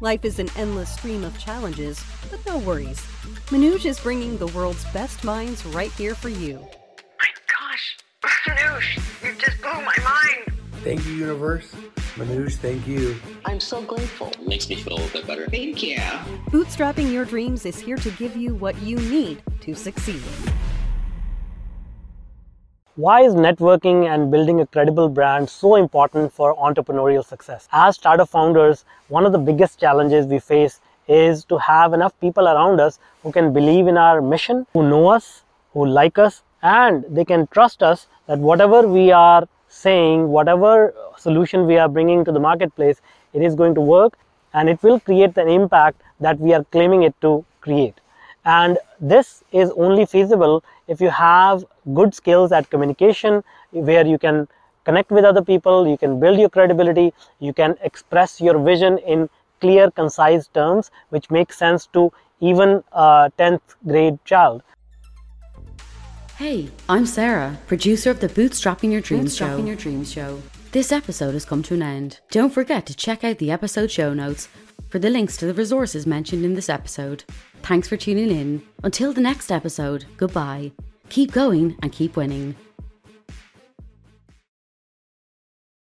Life is an endless stream of challenges, but no worries. Manoj is bringing the world's best minds right here for you. My gosh, Manoj, you just blew my mind. Thank you, universe. Manoj, thank you. I'm so grateful. It Makes me feel a little bit better. Thank you. Bootstrapping Your Dreams is here to give you what you need to succeed. Why is networking and building a credible brand so important for entrepreneurial success? As startup founders, one of the biggest challenges we face is to have enough people around us who can believe in our mission, who know us, who like us, and they can trust us that whatever we are saying, whatever solution we are bringing to the marketplace, it is going to work and it will create the impact that we are claiming it to create. And this is only feasible if you have good skills at communication, where you can connect with other people, you can build your credibility, you can express your vision in clear, concise terms, which makes sense to even a 10th grade child. Hey, I'm Sarah, producer of the Bootstrapping Your Dreams Bootstrapping Show. Your Dreams Show. This episode has come to an end. Don't forget to check out the episode show notes for the links to the resources mentioned in this episode. Thanks for tuning in. Until the next episode, goodbye. Keep going and keep winning.